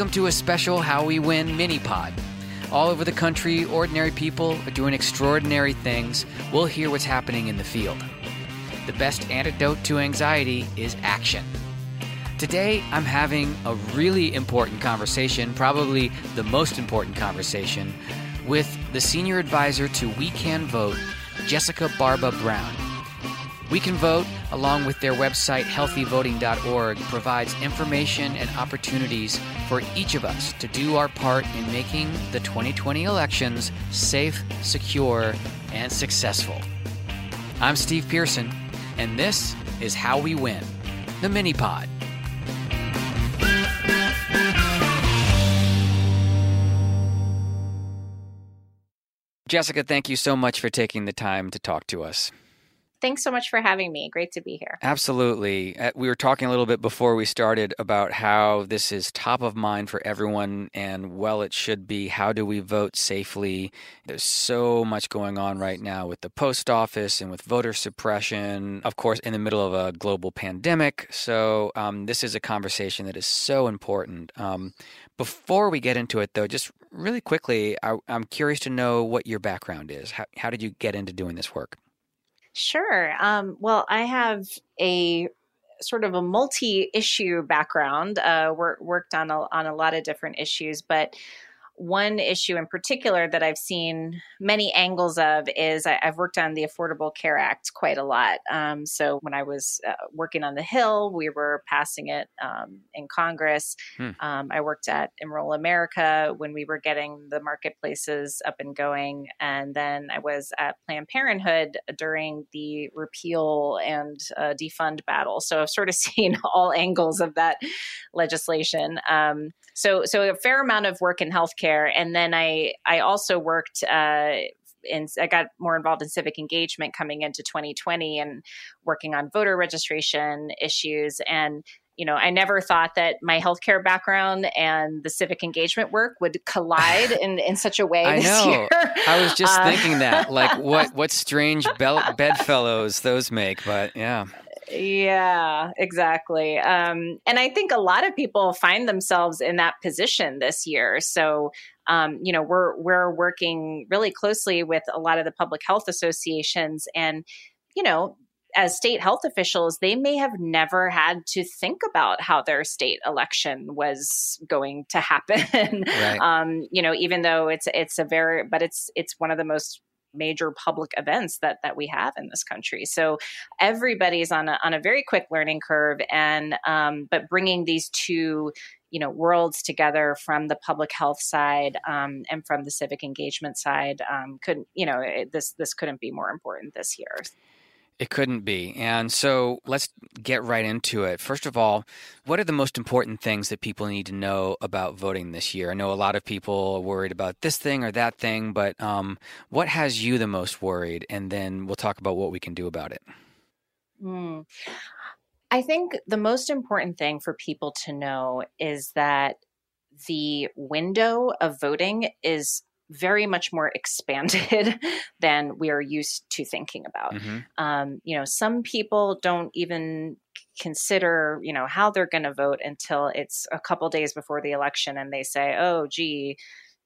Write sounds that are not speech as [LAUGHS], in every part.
Welcome to a special How We Win mini pod. All over the country, ordinary people are doing extraordinary things. We'll hear what's happening in the field. The best antidote to anxiety is action. Today, I'm having a really important conversation, probably the most important conversation, with the senior advisor to We Can Vote, Jessica Barba Brown. We Can Vote, along with their website healthyvoting.org, provides information and opportunities for each of us to do our part in making the 2020 elections safe, secure, and successful. I'm Steve Pearson, and this is How We Win, the mini pod. Jessica, thank you so much for taking the time to talk to us. Thanks so much for having me. Great to be here. Absolutely. Uh, we were talking a little bit before we started about how this is top of mind for everyone, and well, it should be. How do we vote safely? There's so much going on right now with the post office and with voter suppression, of course, in the middle of a global pandemic. So, um, this is a conversation that is so important. Um, before we get into it, though, just really quickly, I, am curious to know what your background is. How, how did you get into doing this work? Sure. Um, well, I have a sort of a multi-issue background. Uh, worked on a, on a lot of different issues, but one issue in particular that I've seen many angles of is I, have worked on the Affordable Care Act quite a lot. Um, so when I was uh, working on the Hill, we were passing it um, in Congress. Hmm. Um, I worked at Enroll America when we were getting the marketplaces up and going. And then I was at Planned Parenthood during the repeal and uh, defund battle. So I've sort of [LAUGHS] seen all angles of that legislation. Um, so, so a fair amount of work in healthcare and then I I also worked. Uh, in, I got more involved in civic engagement coming into 2020 and working on voter registration issues. And you know, I never thought that my healthcare background and the civic engagement work would collide [LAUGHS] in, in such a way. I know. Year. I was just uh, thinking that, like, what [LAUGHS] what strange bedfellows those make. But yeah, yeah, exactly. Um, and I think a lot of people find themselves in that position this year. So, um, you know, we're we're working really closely with a lot of the public health associations, and you know, as state health officials, they may have never had to think about how their state election was going to happen. [LAUGHS] Right. um, you know, even though it's it's a very, but it's it's one of the most major public events that that we have in this country. So everybody's on a on a very quick learning curve, and um, but bringing these two you know worlds together from the public health side um, and from the civic engagement side um, couldn't you know it, this this couldn't be more important this year. It couldn't be. And so let's get right into it. First of all, what are the most important things that people need to know about voting this year? I know a lot of people are worried about this thing or that thing, but um, what has you the most worried? And then we'll talk about what we can do about it. Mm. I think the most important thing for people to know is that the window of voting is very much more [LAUGHS] expanded than we are used to thinking about. Mm-hmm. Um, you know, some people don't even consider, you know, how they're going to vote until it's a couple days before the election and they say, oh, gee,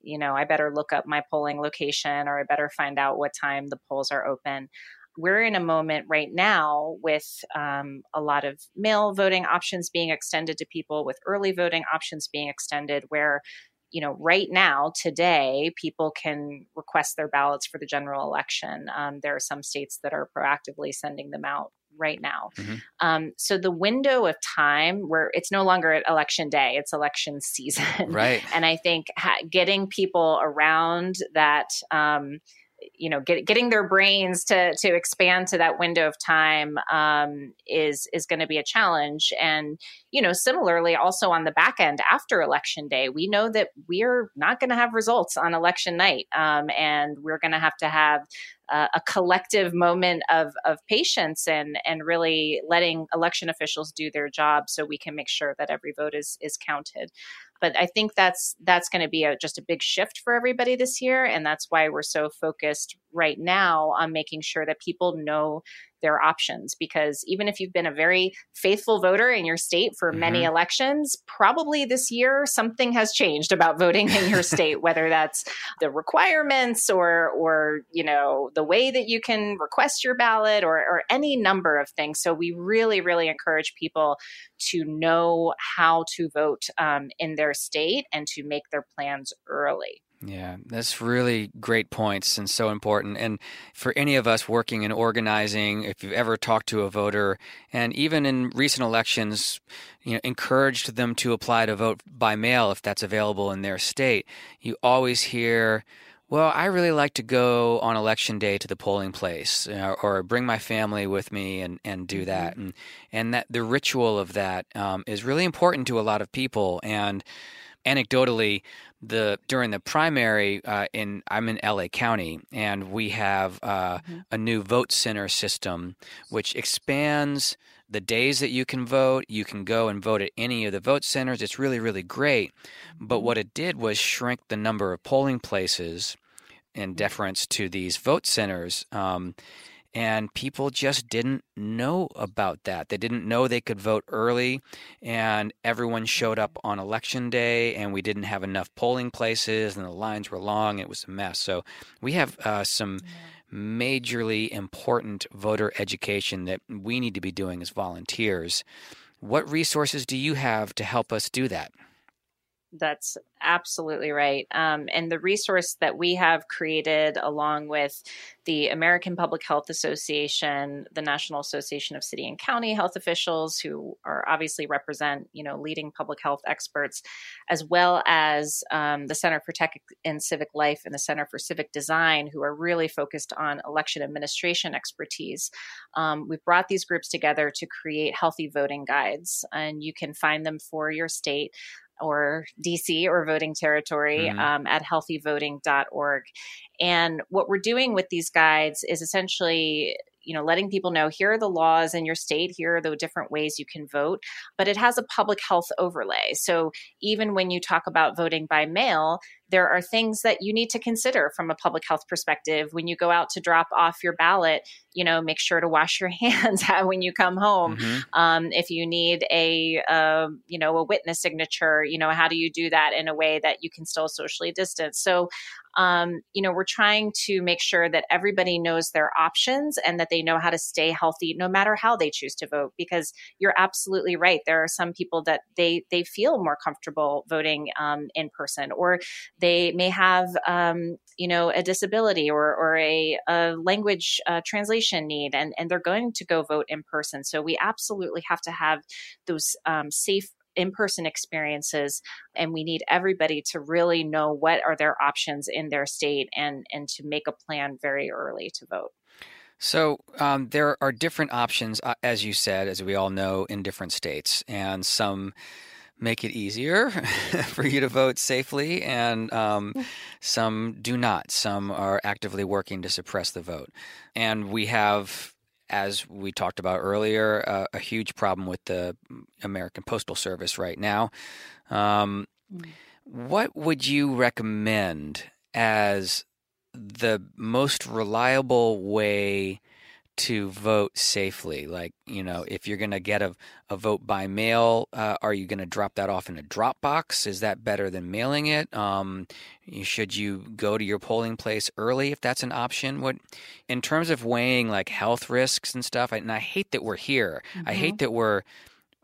you know, I better look up my polling location or I better find out what time the polls are open. We're in a moment right now with um, a lot of mail voting options being extended to people, with early voting options being extended, where you know, right now, today, people can request their ballots for the general election. Um, there are some states that are proactively sending them out right now. Mm-hmm. Um, so the window of time where it's no longer election day, it's election [LAUGHS] season. Right. and I think ha- getting people around that, um, you know, get, getting their brains to to expand to that window of time um, is is going to be a challenge. And you know, similarly, also on the back end after election day, we know that we're not going to have results on election night, um, and we're going to have to have uh, a collective moment of of patience and and really letting election officials do their job, so we can make sure that every vote is is counted but I think that's that's going to be a, just a big shift for everybody this year, and that's why we're so focused right now on making sure that people know their options because even if you've been a very faithful voter in your state for mm-hmm. many elections, probably this year something has changed about voting in your [LAUGHS] state, whether that's the requirements or or you know the way that you can request your ballot or or any number of things. So we really really encourage people to know how to vote um, in their state and to make their plans early. Yeah, that's really great points and so important. And for any of us working in organizing, if you've ever talked to a voter, and even in recent elections, you know, encouraged them to apply to vote by mail if that's available in their state, you always hear, well, I really like to go on election day to the polling place, know, or bring my family with me and, and do that, mm-hmm. and and that the ritual of that um, is really important to a lot of people. And anecdotally, the during the primary uh, in I'm in LA County, and we have uh, mm-hmm. a new vote center system which expands the days that you can vote. You can go and vote at any of the vote centers. It's really really great. But mm-hmm. what it did was shrink the number of polling places in mm-hmm. deference to these vote centers. Um, and people just didn't know about that. They didn't know they could vote early, and everyone showed up on election day, and we didn't have enough polling places, and the lines were long. It was a mess. So we have uh, some majorly important voter education that we need to be doing as volunteers. What resources do you have to help us do that? That's absolutely right. Um, and the resource that we have created, along with the American Public Health Association, the National Association of City and County Health Officials, who are obviously represent, you know, leading public health experts, as well as um, the Center for Tech and Civic Life and the Center for Civic Design, who are really focused on election administration expertise. Um, we've brought these groups together to create healthy voting guides, and you can find them for your state or DC or voting territory mm-hmm. um, at healthyvoting.org. And what we're doing with these guides is essentially you know letting people know here are the laws in your state here are the different ways you can vote but it has a public health overlay so even when you talk about voting by mail there are things that you need to consider from a public health perspective. When you go out to drop off your ballot you know make sure to wash your [LAUGHS] hands [LAUGHS] when you come home. Mm-hmm. um, if you need a uh, you know a witness signature you know how do you do that in a way that you can still socially distance? So um, you know we're trying to make sure that everybody knows their options and that they know how to stay healthy no matter how they choose to vote because you're absolutely right. There are some people that they they feel more comfortable voting um, in person or they may have, um, you know, a disability or, or a, a language uh, translation need, and, and they're going to go vote in person. So we absolutely have to have those um, safe in-person experiences and we need everybody to really know what are their options in their state and and to make a plan very early to vote so um, there are different options, uh, as you said, as we all know, in different states, and some make it easier [LAUGHS] for you to vote safely, and um, some do not. Some are actively working to suppress the vote. And we have, as we talked about earlier, uh, a huge problem with the American Postal Service right now. Um, mm. what would you recommend as the most reliable way to vote safely? Like, you know, if you're going to get a, a vote by mail, uh, are you going to drop that off in a drop box? Is that better than mailing it? Um, should you go to your polling place early if that's an option? What, in terms of weighing like health risks and stuff, and I hate that we're here. Mm-hmm. I hate that we're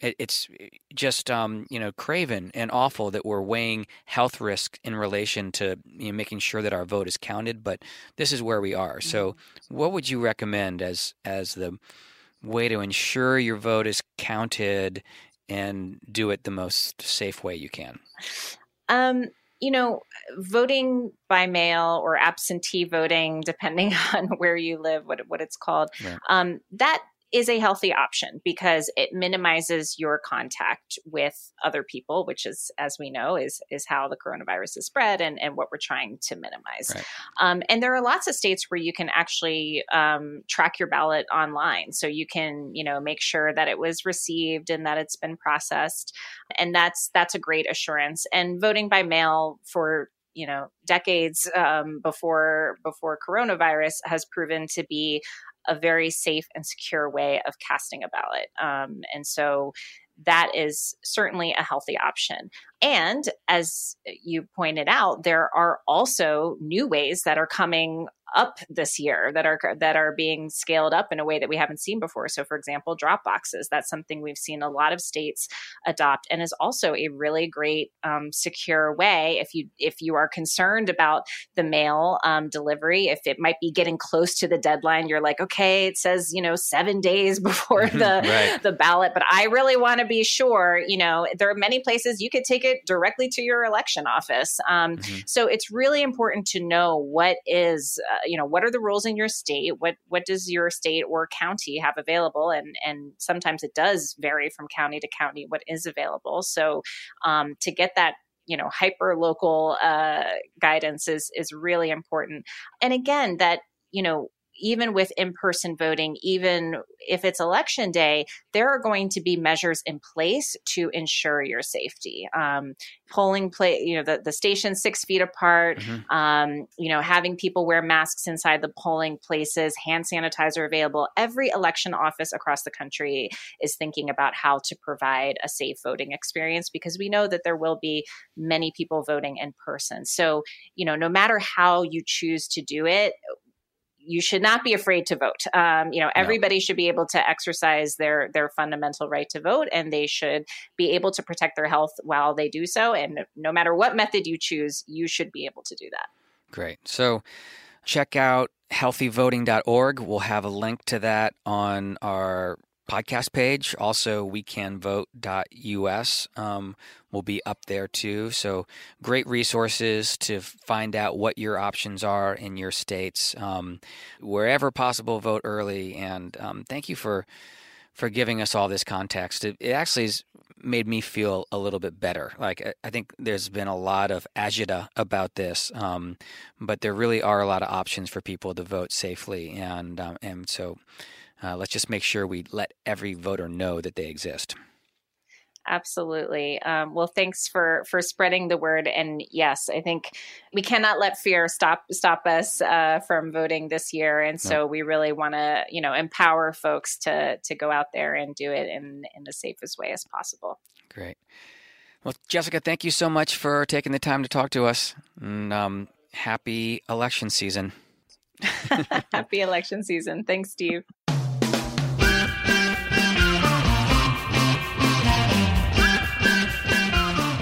it's eh, just um, you know craven and awful that we're weighing health risk in relation to you know, making sure that our vote is counted. But this is where we are. So, mm-hmm. what would you recommend as as the way to ensure your vote is counted and do it the most safe way you can? Um, you know, voting by mail or absentee voting, depending [LAUGHS] on where you live, what what it's called, right. um, that is a healthy option because it minimizes your contact with other people, which is, as we know, is is how the coronavirus is spread and, and what we're trying to minimize. Right. Um, and there are lots of states where you can actually um, track your ballot online, so you can you know make sure that it was received and that it's been processed, and that's that's a great assurance. And voting by mail for you know decades um, before before coronavirus has proven to be a very safe and secure way of casting a ballot. Um, and so that is certainly a healthy option. And as you pointed out, there are also new ways that are coming up this year that are that are being scaled up in a way that we haven't seen before. So, for example, drop boxes. That's something we've seen a lot of states adopt, and is also a really great um, secure way if you if you are concerned about the mail um, delivery. If it might be getting close to the deadline, you're like, okay, it says you know seven days [LAUGHS] before the right. the ballot, but I really want to be sure. You know, there are many places you could take it directly to your election office. Um, mm-hmm. So it's really important to know what is, uh, you know, what are the rules in your state? What what does your state or county have available? And and sometimes it does vary from county to county what is available. So um, to get that you know hyper local uh, guidance is is really important and again that you know even with in person voting, even if it's election day, there are going to be measures in place to ensure your safety. Um, polling place, you know, the, the station six feet apart, mm-hmm. um, you know, having people wear masks inside the polling places, hand sanitizer available. Every election office across the country is thinking about how to provide a safe voting experience because we know that there will be many people voting in person. So, you know, no matter how you choose to do it, you should not be afraid to vote. Um, you know, everybody no. should be able to exercise their their fundamental right to vote, and they should be able to protect their health while they do so. And no matter what method you choose, you should be able to do that. Great. So, check out healthyvoting.org. We'll have a link to that on our podcast page. Also, wecanvote.us um, will be up there too. So, great resources to find out what your options are in your states. Um, wherever possible, vote early. And um, thank you for for giving us all this context. It, it, actually has made me feel a little bit better. Like I think there's been a lot of agita about this, um, but there really are a lot of options for people to vote safely, and um, and so uh, let's just make sure we let every voter know that they exist. Absolutely. Um, well, thanks for for spreading the word. And yes, I think we cannot let fear stop stop us uh, from voting this year. And so no. we really want to, you know, empower folks to to go out there and do it in in the safest way as possible. Great. Well, Jessica, thank you so much for taking the time to talk to us. And um, happy election season. [LAUGHS] happy election season. Thanks, Steve.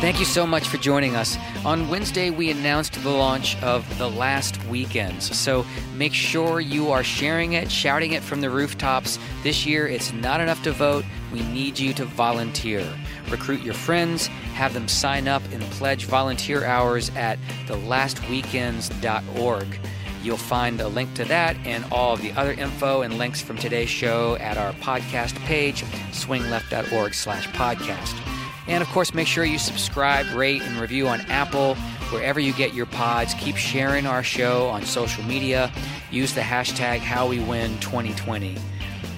Thank you so much for joining us. On Wednesday, we announced the launch of The Last Weekends. So make sure you are sharing it, shouting it from the rooftops. This year, it's not enough to vote. We need you to volunteer. Recruit your friends, have them sign up and pledge volunteer hours at thelastweekends.org. You'll find a link to that and all of the other info and links from today's show at our podcast page, swingleft.org slash podcast. And of course, make sure you subscribe, rate, and review on Apple, wherever you get your pods. Keep sharing our show on social media. Use the hashtag HowWeWin2020.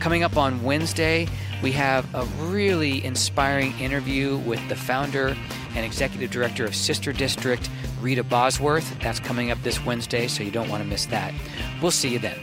Coming up on Wednesday, we have a really inspiring interview with the founder and executive director of Sister District, Rita Bosworth. That's coming up this Wednesday, so you don't want to miss that. We'll see you then.